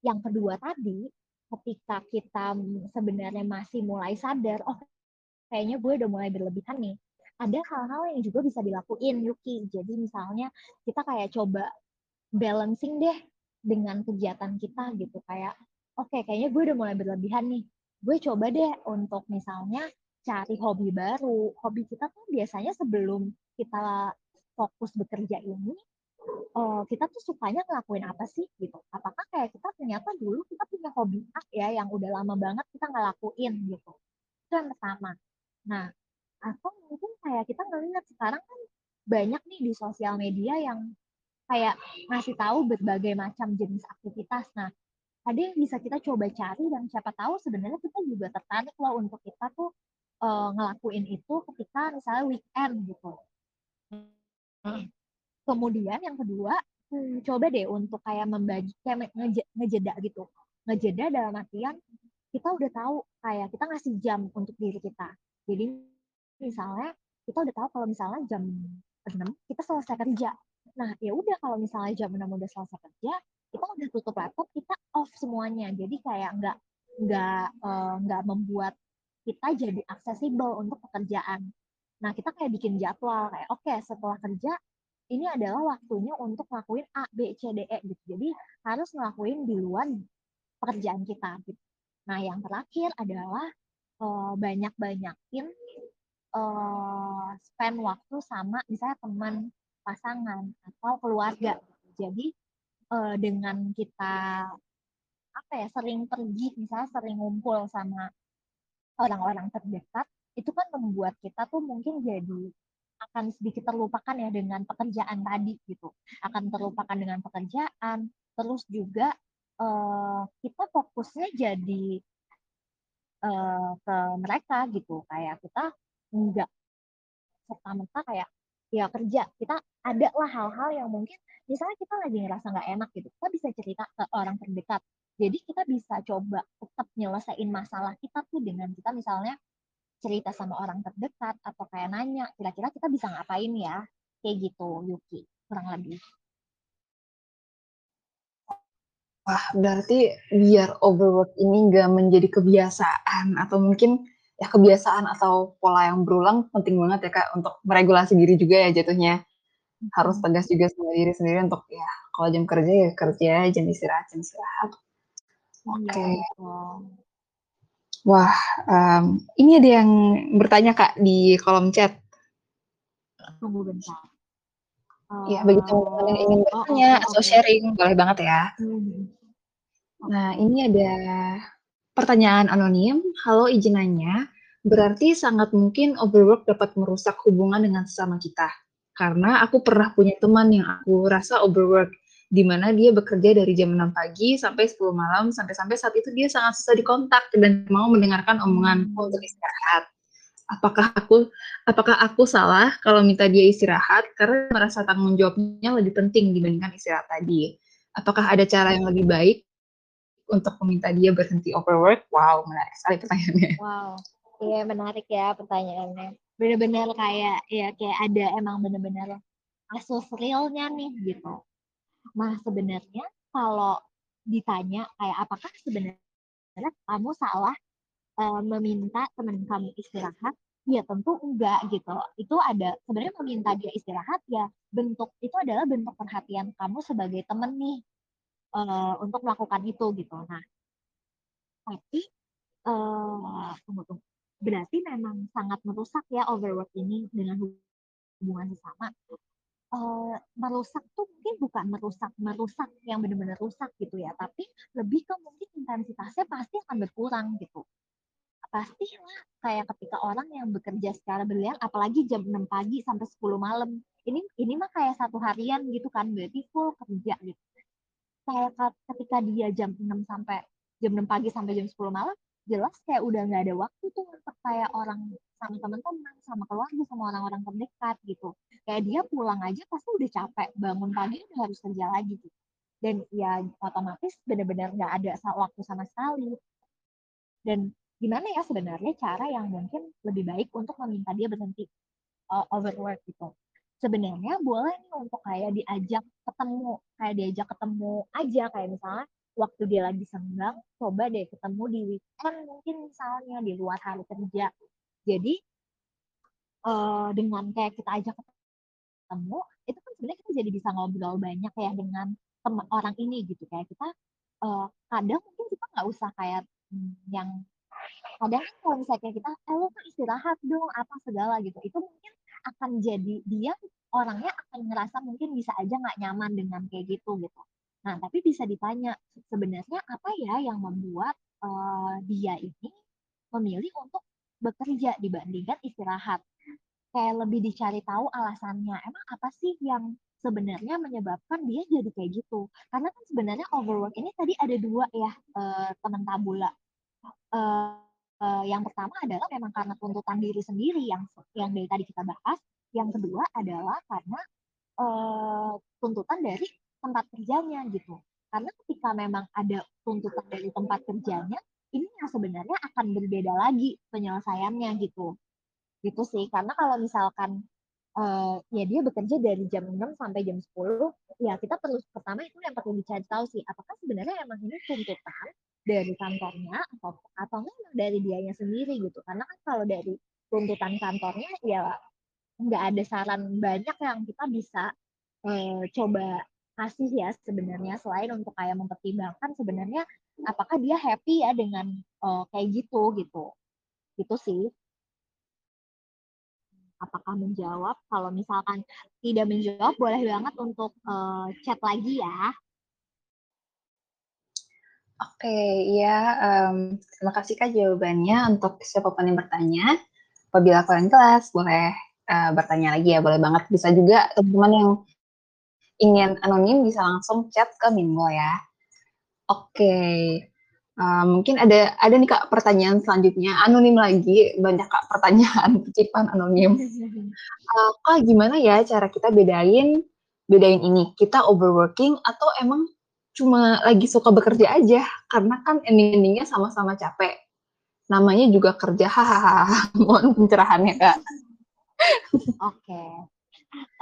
[SPEAKER 2] yang kedua tadi, ketika kita sebenarnya masih mulai sadar, oh kayaknya gue udah mulai berlebihan nih. Ada hal-hal yang juga bisa dilakuin Yuki. Jadi misalnya kita kayak coba balancing deh dengan kegiatan kita gitu kayak oke okay, kayaknya gue udah mulai berlebihan nih. Gue coba deh untuk misalnya cari hobi baru. Hobi kita tuh biasanya sebelum kita fokus bekerja ini uh, kita tuh sukanya ngelakuin apa sih gitu. Apakah kayak kita ternyata dulu kita punya hobi A ya yang udah lama banget kita ngelakuin gitu. Itu yang pertama. Nah, atau mungkin kayak kita ngelihat sekarang kan banyak nih di sosial media yang kayak ngasih tahu berbagai macam jenis aktivitas. Nah, ada yang bisa kita coba cari dan siapa tahu sebenarnya kita juga tertarik loh untuk kita tuh uh, ngelakuin itu ketika misalnya weekend gitu. Hmm. Kemudian yang kedua, hmm, coba deh untuk kayak membagi, kayak ngejeda gitu. Ngejeda dalam artian kita udah tahu kayak kita ngasih jam untuk diri kita. Jadi misalnya kita udah tahu kalau misalnya jam 6 kita selesai kerja. Nah, ya udah kalau misalnya jam 6 udah selesai kerja, kita udah tutup laptop, kita off semuanya. Jadi kayak nggak nggak uh, nggak membuat kita jadi aksesibel untuk pekerjaan. Nah, kita kayak bikin jadwal kayak oke, okay, setelah kerja ini adalah waktunya untuk ngelakuin A, B, C, D, E gitu. Jadi harus ngelakuin di luar pekerjaan kita gitu. Nah, yang terakhir adalah uh, banyak-banyakin uh, spend waktu sama misalnya teman, pasangan atau keluarga. Jadi uh, dengan kita apa ya sering pergi misalnya sering ngumpul sama orang-orang terdekat itu kan membuat kita tuh mungkin jadi akan sedikit terlupakan ya dengan pekerjaan tadi gitu. Akan terlupakan dengan pekerjaan, terus juga uh, kita fokusnya jadi uh, ke mereka gitu. Kayak kita enggak serta-merta kayak ya kerja. Kita ada lah hal-hal yang mungkin misalnya kita lagi ngerasa nggak enak gitu, kita bisa cerita ke orang terdekat. Jadi kita bisa coba tetap nyelesain masalah kita tuh dengan kita misalnya cerita sama orang terdekat atau kayak nanya kira-kira kita bisa ngapain ya? Kayak gitu Yuki kurang lebih.
[SPEAKER 1] Wah berarti biar overwork ini nggak menjadi kebiasaan atau mungkin ya kebiasaan atau pola yang berulang penting banget ya kak untuk meregulasi diri juga ya jatuhnya. Harus tegas juga sama diri sendiri untuk ya kalau jam kerja ya kerja jam istirahat jam istirahat. Iya, oke. okay. Wah, um, ini ada yang bertanya Kak di kolom chat.
[SPEAKER 2] Tunggu bentar.
[SPEAKER 1] Iya, uh, bagi teman-teman yang ingin oh, bertanya oh, atau sharing, boleh banget ya. Hmm. Nah, ini ada pertanyaan anonim. Halo, izin nanya. Berarti sangat mungkin overwork dapat merusak hubungan dengan sesama kita. Karena aku pernah punya teman yang aku rasa overwork di mana dia bekerja dari jam 6 pagi sampai 10 malam, sampai-sampai saat itu dia sangat susah dikontak dan mau mendengarkan omongan untuk istirahat. Apakah aku apakah aku salah kalau minta dia istirahat karena merasa tanggung jawabnya lebih penting dibandingkan istirahat tadi? Apakah ada cara yang lebih baik untuk meminta dia berhenti overwork? Wow, menarik sekali pertanyaannya.
[SPEAKER 2] Wow, iya menarik ya pertanyaannya. Benar-benar kayak ya kayak ada emang benar-benar kasus realnya nih gitu Nah, sebenarnya kalau ditanya kayak apakah sebenarnya kamu salah uh, meminta teman kamu istirahat? Ya tentu enggak gitu. Itu ada sebenarnya meminta dia istirahat ya bentuk itu adalah bentuk perhatian kamu sebagai teman nih uh, untuk melakukan itu gitu. Nah, tapi uh, tunggu tunggu. Berarti memang sangat merusak ya overwork ini dengan hubungan sesama uh, merusak tuh mungkin bukan merusak merusak yang benar-benar rusak gitu ya, tapi lebih ke mungkin intensitasnya pasti akan berkurang gitu. Pasti lah kayak ketika orang yang bekerja secara berlian, apalagi jam 6 pagi sampai 10 malam. Ini ini mah kayak satu harian gitu kan, berarti full kerja gitu. Kayak ketika dia jam 6 sampai jam 6 pagi sampai jam 10 malam, jelas kayak udah nggak ada waktu tuh untuk kayak orang sama teman-teman, sama keluarga, sama orang-orang terdekat gitu. Kayak dia pulang aja pasti udah capek, bangun pagi udah harus kerja lagi gitu. Dan ya otomatis benar-benar nggak ada waktu sama sekali. Dan gimana ya sebenarnya cara yang mungkin lebih baik untuk meminta dia berhenti uh, overwork gitu. Sebenarnya boleh nih untuk kayak diajak ketemu, kayak diajak ketemu aja kayak misalnya waktu dia lagi senggang, coba deh ketemu di weekend mungkin misalnya di luar hari kerja. Jadi uh, dengan kayak kita ajak ketemu, itu kan sebenarnya kita jadi bisa ngobrol banyak ya dengan teman orang ini gitu. Kayak kita uh, kadang mungkin kita nggak usah kayak hmm, yang kadang kan kalau misalnya kita eh lo tuh istirahat dong apa segala gitu. Itu mungkin akan jadi dia orangnya akan ngerasa mungkin bisa aja nggak nyaman dengan kayak gitu gitu. Nah tapi bisa ditanya sebenarnya apa ya yang membuat uh, dia ini memilih untuk bekerja dibandingkan istirahat kayak lebih dicari tahu alasannya emang apa sih yang sebenarnya menyebabkan dia jadi kayak gitu karena kan sebenarnya overwork ini tadi ada dua ya uh, teman tabula uh, uh, yang pertama adalah memang karena tuntutan diri sendiri yang yang dari tadi kita bahas. Yang kedua adalah karena uh, tuntutan dari tempat kerjanya gitu. Karena ketika memang ada tuntutan dari tempat kerjanya, ini yang sebenarnya akan berbeda lagi penyelesaiannya gitu. Gitu sih. Karena kalau misalkan uh, ya dia bekerja dari jam 6 sampai jam 10, ya kita perlu pertama itu yang perlu dicari tahu sih, apakah sebenarnya emang ini tuntutan dari kantornya atau atau enggak dari dianya sendiri gitu. Karena kan kalau dari tuntutan kantornya ya nggak ada saran banyak yang kita bisa eh, coba kasih ya sebenarnya. Selain untuk kayak mempertimbangkan sebenarnya apakah dia happy ya dengan uh, kayak gitu gitu. Gitu sih apakah menjawab kalau misalkan tidak menjawab boleh banget untuk uh, chat lagi ya
[SPEAKER 1] Oke, ya, um, terima kasih Kak jawabannya untuk siapa pun yang bertanya. Apabila kalian kelas, boleh uh, bertanya lagi ya, boleh banget. Bisa juga teman-teman yang ingin anonim bisa langsung chat ke Minmo ya. Oke, uh, mungkin ada ada nih Kak pertanyaan selanjutnya, anonim lagi, banyak Kak pertanyaan titipan anonim. Uh, Kak, gimana ya cara kita bedain bedain ini, kita overworking atau emang cuma lagi suka bekerja aja? Karena kan ending-endingnya sama-sama capek. Namanya juga kerja hahaha. Mohon pencerahannya kak.
[SPEAKER 2] Oke. Okay.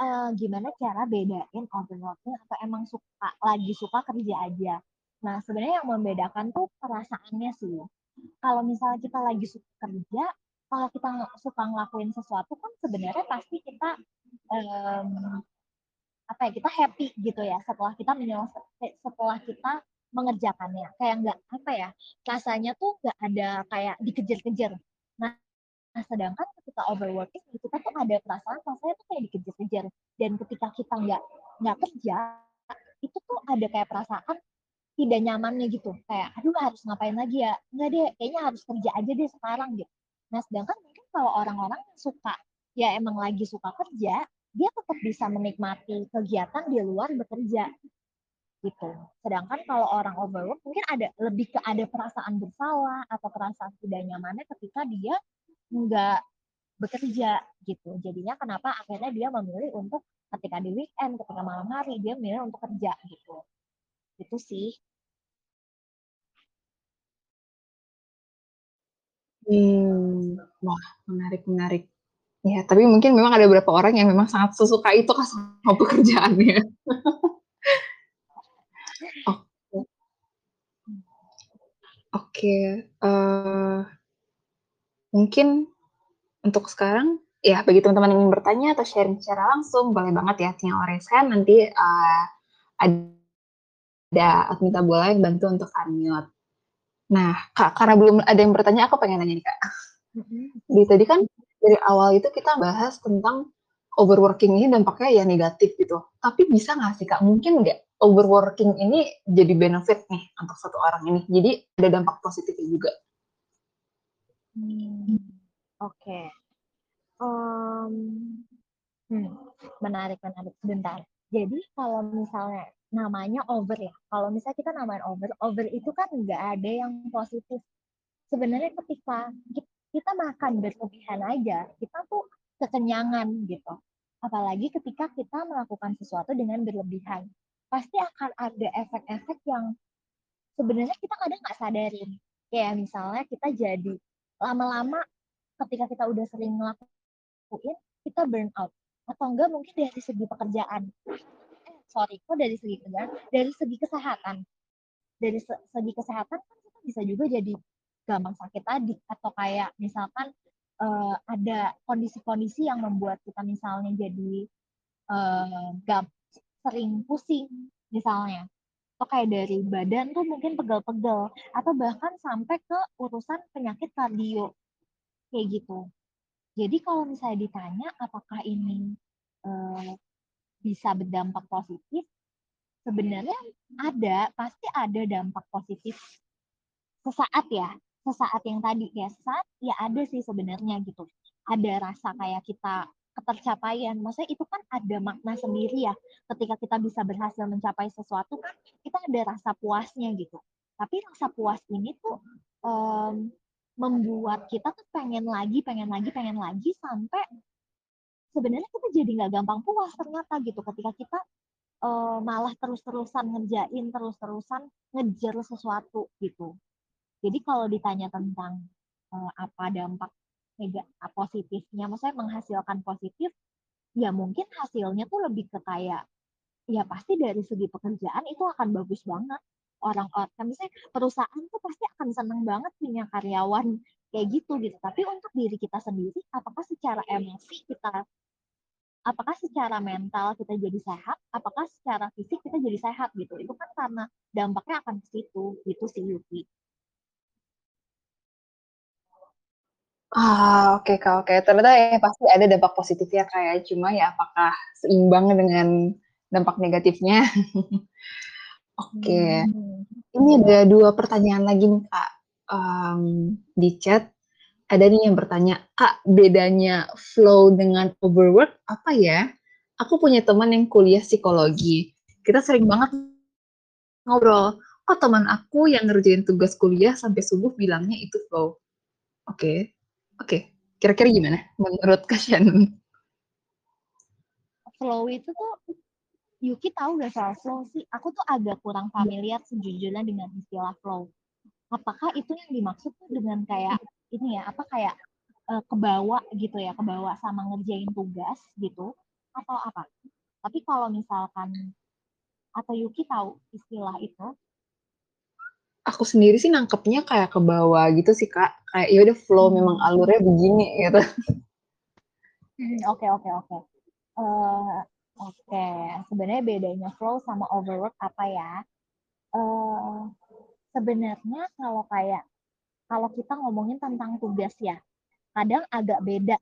[SPEAKER 2] uh, eh, gimana cara bedain overworking atau emang suka lagi suka kerja aja nah sebenarnya yang membedakan tuh perasaannya sih. Kalau misalnya kita lagi suka kerja kalau kita suka ngelakuin sesuatu kan sebenarnya pasti kita um, apa ya kita happy gitu ya setelah kita menyelesaikan setelah kita mengerjakannya. Kayak nggak apa ya rasanya tuh nggak ada kayak dikejar-kejar. Nah, sedangkan ketika overworking kita tuh ada perasaan rasanya tuh kayak dikejar-kejar. Dan ketika kita nggak nggak kerja itu tuh ada kayak perasaan tidak nyamannya gitu kayak aduh harus ngapain lagi ya nggak deh kayaknya harus kerja aja deh sekarang gitu nah sedangkan mungkin kalau orang-orang suka ya emang lagi suka kerja dia tetap bisa menikmati kegiatan di luar bekerja gitu. Sedangkan kalau orang overwork mungkin ada lebih ke ada perasaan bersalah atau perasaan tidak nyamannya ketika dia nggak bekerja gitu. Jadinya kenapa akhirnya dia memilih untuk ketika di weekend, ketika malam hari dia memilih untuk kerja gitu. Itu sih.
[SPEAKER 1] Hmm, wah menarik menarik. Ya, tapi mungkin memang ada beberapa orang yang memang sangat sesuka itu kan sama pekerjaannya. Oke. Oke, uh, mungkin untuk sekarang ya bagi teman-teman yang ingin bertanya atau sharing secara langsung boleh banget ya tinggal raise hand nanti uh, ada admin Tabula yang bantu untuk unmute. Nah, Kak, karena belum ada yang bertanya, aku pengen nanya nih, Kak. Di tadi kan dari awal itu kita bahas tentang overworking ini dampaknya ya negatif gitu. Tapi bisa nggak sih kak, mungkin nggak overworking ini jadi benefit nih untuk satu orang ini. Jadi ada dampak positifnya juga.
[SPEAKER 2] Hmm, Oke. Okay. Um, hmm, menarik, menarik. Sebentar. Jadi kalau misalnya namanya over ya, kalau misalnya kita namain over, over itu kan nggak ada yang positif. Sebenarnya ketika kita makan berlebihan aja, kita tuh kekenyangan gitu. Apalagi ketika kita melakukan sesuatu dengan berlebihan. Pasti akan ada efek-efek yang sebenarnya kita kadang nggak sadarin. Kayak misalnya kita jadi lama-lama ketika kita udah sering ngelakuin, kita burn out. Atau enggak mungkin dari segi pekerjaan. Kok dari segi kerjaan? Dari segi kesehatan dari segi kesehatan kan kita bisa juga jadi gampang sakit tadi atau kayak misalkan uh, ada kondisi-kondisi yang membuat kita misalnya jadi uh, gam sering pusing misalnya atau kayak dari badan tuh mungkin pegel-pegel atau bahkan sampai ke urusan penyakit kardio kayak gitu. Jadi kalau misalnya ditanya apakah ini uh, bisa berdampak positif, sebenarnya ada, pasti ada dampak positif sesaat ya, sesaat yang tadi ya, sesaat ya ada sih sebenarnya gitu. Ada rasa kayak kita ketercapaian, maksudnya itu kan ada makna sendiri ya. Ketika kita bisa berhasil mencapai sesuatu kan kita ada rasa puasnya gitu. Tapi rasa puas ini tuh um, membuat kita tuh pengen lagi, pengen lagi, pengen lagi sampai sebenarnya kita jadi nggak gampang puas ternyata gitu ketika kita uh, malah terus-terusan ngerjain, terus-terusan ngejar sesuatu gitu. Jadi kalau ditanya tentang uh, apa dampak mega positifnya, maksudnya menghasilkan positif, ya mungkin hasilnya tuh lebih ke kayak ya pasti dari segi pekerjaan itu akan bagus banget. Orang-orang, kan misalnya perusahaan tuh pasti akan seneng banget punya karyawan kayak gitu gitu. Tapi untuk diri kita sendiri, apakah secara emosi kita apakah secara mental kita jadi sehat, apakah secara fisik kita jadi sehat gitu. Itu kan karena dampaknya akan ke situ, gitu sih Yuki.
[SPEAKER 1] Ah, oke okay, Kak, oke. Okay. Ternyata ya pasti ada dampak positifnya kayak ya. cuma ya apakah seimbang dengan dampak negatifnya? oke. Okay. Hmm. Ini ada dua pertanyaan lagi nih Kak um, di chat ada nih yang bertanya, Kak, bedanya flow dengan overwork apa ya? Aku punya teman yang kuliah psikologi. Kita sering banget ngobrol. Oh, teman aku yang ngerjain tugas kuliah sampai subuh bilangnya itu flow. Oke. Okay. Oke. Okay. Kira-kira gimana menurut Kak Shannon?
[SPEAKER 2] Flow itu tuh Yuki tahu gak soal flow sih? Aku tuh agak kurang familiar sejujurnya dengan istilah flow. Apakah itu yang dimaksud tuh dengan kayak ini ya apa kayak uh, kebawa gitu ya kebawa sama ngerjain tugas gitu atau apa? Tapi kalau misalkan atau Yuki tahu istilah itu?
[SPEAKER 1] Aku sendiri sih nangkepnya kayak ke bawah gitu sih kak. Kayak ya udah flow hmm. memang alurnya begini gitu.
[SPEAKER 2] Hmm, oke oke oke. Eh, oke. Sebenarnya bedanya flow sama overwork apa ya? Uh, sebenarnya kalau kayak kalau kita ngomongin tentang tugas ya, kadang agak beda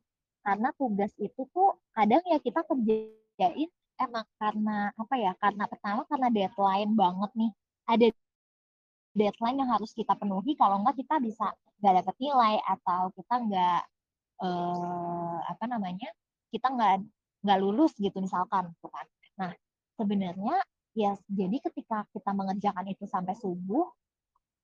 [SPEAKER 2] karena tugas itu tuh kadang ya kita kerjain emang karena apa ya? Karena pertama karena deadline banget nih. Ada deadline yang harus kita penuhi kalau enggak kita bisa nggak dapat nilai atau kita nggak eh, apa namanya kita nggak nggak lulus gitu misalkan gitu kan. Nah sebenarnya ya jadi ketika kita mengerjakan itu sampai subuh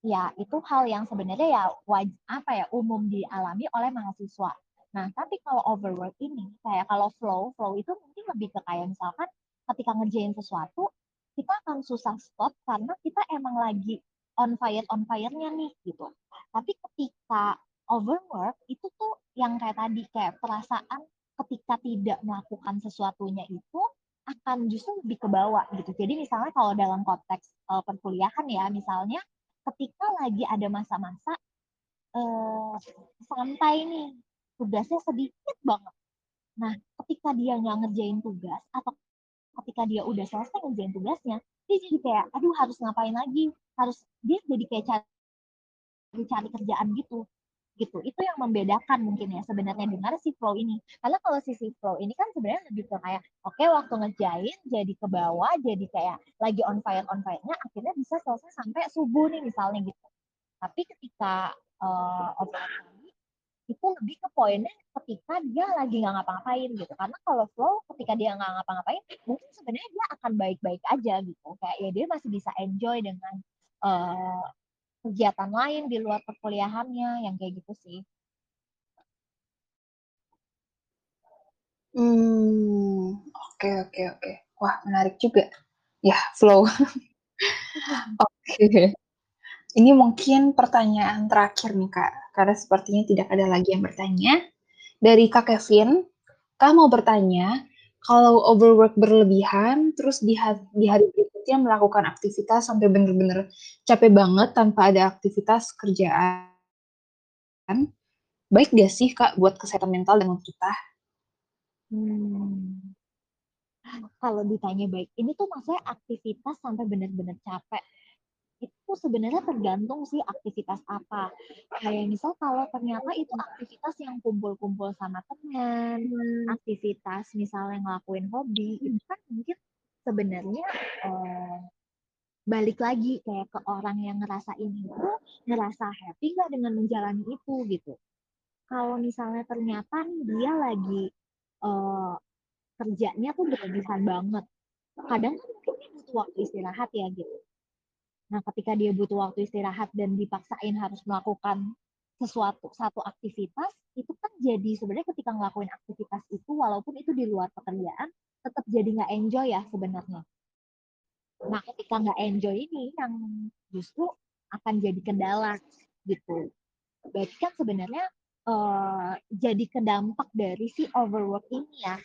[SPEAKER 2] ya itu hal yang sebenarnya ya waj apa ya umum dialami oleh mahasiswa. Nah, tapi kalau overwork ini kayak kalau flow, flow itu mungkin lebih ke kayak misalkan ketika ngerjain sesuatu kita akan susah stop karena kita emang lagi on fire on fire-nya nih gitu. Tapi ketika overwork itu tuh yang kayak tadi kayak perasaan ketika tidak melakukan sesuatunya itu akan justru lebih ke bawah gitu. Jadi misalnya kalau dalam konteks uh, perkuliahan ya, misalnya ketika lagi ada masa-masa uh, santai nih, tugasnya sedikit banget. Nah, ketika dia nggak ngerjain tugas atau ketika dia udah selesai ngerjain tugasnya, dia jadi kayak, aduh harus ngapain lagi, harus dia jadi kayak cari cari kerjaan gitu gitu. Itu yang membedakan mungkin ya sebenarnya dengan si flow ini. Karena kalau si flow ini kan sebenarnya lebih ke kayak oke okay, waktu ngejain jadi ke bawah jadi kayak lagi on fire on fire-nya akhirnya bisa selesai sampai subuh nih misalnya gitu. Tapi ketika uh, itu lebih ke poinnya ketika dia lagi nggak ngapa-ngapain gitu. Karena kalau flow ketika dia nggak ngapa-ngapain mungkin sebenarnya dia akan baik-baik aja gitu. Kayak ya dia masih bisa enjoy dengan uh, kegiatan lain di luar perkuliahannya yang kayak gitu sih.
[SPEAKER 1] Hmm, oke oke oke. Wah, menarik juga. Ya, flow. oke. Ini mungkin pertanyaan terakhir nih, Kak. Karena sepertinya tidak ada lagi yang bertanya. Dari Kak Kevin, Kak mau bertanya, kalau overwork berlebihan, terus di hari, di hari berikutnya melakukan aktivitas sampai bener-bener capek banget tanpa ada aktivitas kerjaan, baik gak sih Kak buat kesehatan mental dan kita?
[SPEAKER 2] Hmm. Kalau ditanya baik, ini tuh maksudnya aktivitas sampai benar-benar capek itu sebenarnya tergantung sih aktivitas apa. Kayak misal kalau ternyata itu aktivitas yang kumpul-kumpul sama teman, hmm. aktivitas misalnya ngelakuin hobi, itu kan mungkin sebenarnya eh, balik lagi kayak ke orang yang ngerasain itu, ngerasa happy nggak dengan menjalani itu gitu. Kalau misalnya ternyata nih dia lagi eh, kerjanya tuh berlebihan banget, kadang kan mungkin butuh waktu istirahat ya gitu Nah, ketika dia butuh waktu istirahat dan dipaksain harus melakukan sesuatu satu aktivitas, itu kan jadi sebenarnya ketika ngelakuin aktivitas itu walaupun itu di luar pekerjaan, tetap jadi nggak enjoy ya sebenarnya. Nah, ketika nggak enjoy ini yang justru akan jadi kendala gitu. Berarti kan sebenarnya uh, jadi kedampak dari si overwork ini ya,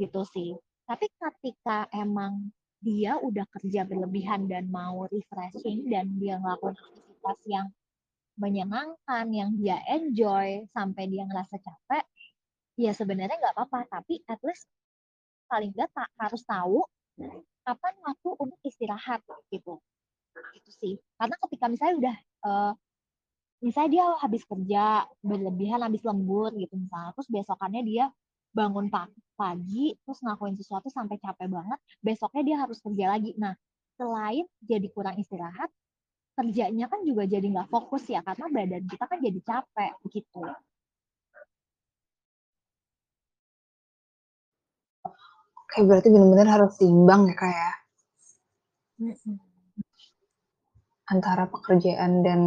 [SPEAKER 2] gitu sih. Tapi ketika emang dia udah kerja berlebihan dan mau refreshing dan dia ngelakuin aktivitas yang menyenangkan, yang dia enjoy sampai dia ngerasa capek, ya sebenarnya nggak apa-apa. Tapi at least paling nggak tak harus tahu kapan waktu untuk istirahat gitu. Itu sih. Karena ketika misalnya udah uh, misalnya dia habis kerja berlebihan, habis lembur gitu misalnya, terus besokannya dia bangun pagi terus ngakuin sesuatu sampai capek banget besoknya dia harus kerja lagi nah selain jadi kurang istirahat kerjanya kan juga jadi nggak fokus ya karena badan kita kan jadi capek gitu
[SPEAKER 1] Oke, berarti benar-benar harus seimbang ya kak ya. Antara pekerjaan dan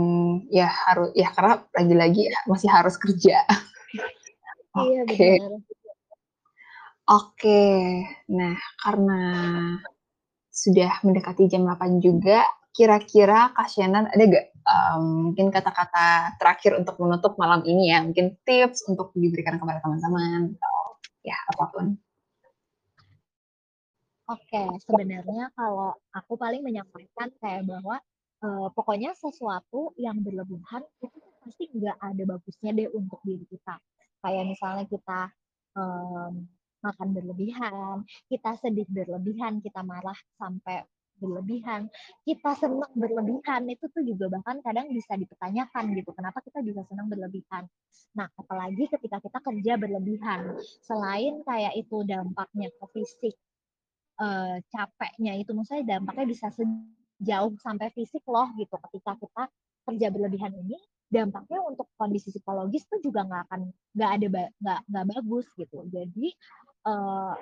[SPEAKER 1] ya harus ya karena lagi-lagi masih harus kerja.
[SPEAKER 2] Iya okay. benar.
[SPEAKER 1] Oke, nah karena sudah mendekati jam 8 juga, kira-kira Kak Shannon ada gak um, mungkin kata-kata terakhir untuk menutup malam ini ya, mungkin tips untuk diberikan kepada teman-teman atau ya apa pun.
[SPEAKER 2] Oke, sebenarnya kalau aku paling menyampaikan kayak bahwa pokoknya sesuatu yang berlebihan itu pasti nggak ada bagusnya deh untuk diri kita. Kayak misalnya kita um, makan berlebihan, kita sedih berlebihan, kita marah sampai berlebihan, kita senang berlebihan itu tuh juga bahkan kadang bisa dipertanyakan gitu kenapa kita bisa senang berlebihan. Nah apalagi ketika kita kerja berlebihan, selain kayak itu dampaknya ke fisik, eh, capeknya itu maksudnya dampaknya bisa sejauh sampai fisik loh gitu ketika kita kerja berlebihan ini dampaknya untuk kondisi psikologis tuh juga nggak akan nggak ada nggak nggak bagus gitu jadi uh,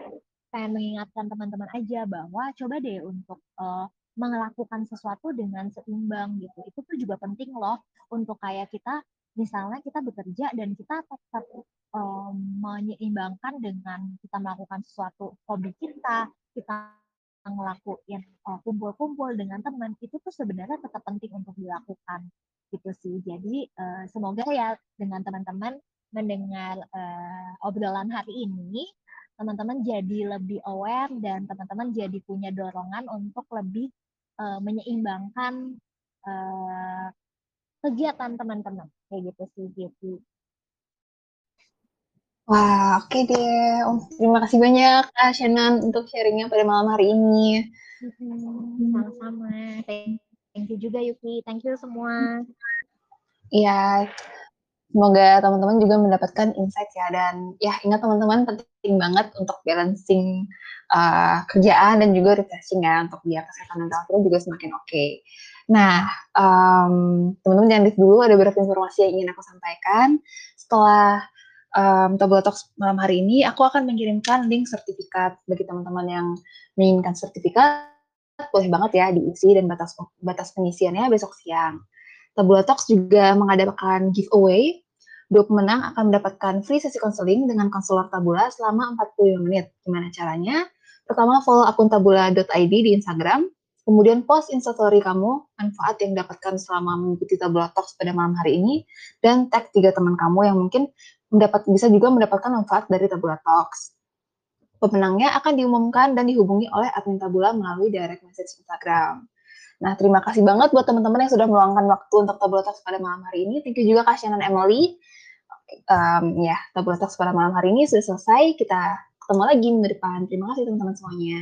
[SPEAKER 2] pengen mengingatkan teman-teman aja bahwa coba deh untuk uh, melakukan sesuatu dengan seimbang gitu. Itu tuh juga penting loh untuk kayak kita misalnya kita bekerja dan kita tetap um, menyeimbangkan dengan kita melakukan sesuatu hobi kita, kita ngelakuin uh, kumpul-kumpul dengan teman itu tuh sebenarnya tetap penting untuk dilakukan gitu sih. Jadi uh, semoga ya dengan teman-teman mendengar uh, obrolan hari ini teman-teman jadi lebih aware dan teman-teman jadi punya dorongan untuk lebih uh, menyeimbangkan uh, kegiatan teman-teman kayak gitu sih gitu.
[SPEAKER 1] Wah, oke okay deh. Oh, terima kasih banyak Kak Shannon untuk sharingnya pada malam hari ini.
[SPEAKER 2] Sama-sama. Thank you juga Yuki. Thank you semua.
[SPEAKER 1] Iya, Semoga teman-teman juga mendapatkan insight ya dan ya ingat teman-teman penting banget untuk balancing uh, kerjaan dan juga refreshing ya untuk biar kesehatan mental kita juga semakin oke. Okay. Nah, um, teman-teman jangan lihat dulu ada beberapa informasi yang ingin aku sampaikan. Setelah um, Tabula Talks malam hari ini, aku akan mengirimkan link sertifikat bagi teman-teman yang menginginkan sertifikat. Boleh banget ya diisi dan batas batas pengisiannya besok siang. Tabula Talks juga mengadakan giveaway. Dua pemenang akan mendapatkan free sesi konseling dengan konselor Tabula selama 45 menit. Gimana caranya? Pertama, follow akun tabula.id di Instagram. Kemudian post instastory kamu, manfaat yang dapatkan selama mengikuti Tabula Talks pada malam hari ini. Dan tag tiga teman kamu yang mungkin mendapat bisa juga mendapatkan manfaat dari Tabula Talks. Pemenangnya akan diumumkan dan dihubungi oleh admin Tabula melalui direct message Instagram. Nah, terima kasih banget buat teman-teman yang sudah meluangkan waktu untuk Table Talks pada malam hari ini. Thank you juga Kak Shannon Emily. Um, ya, Table Talks pada malam hari ini sudah selesai. Kita ketemu lagi minggu depan. Terima kasih teman-teman semuanya.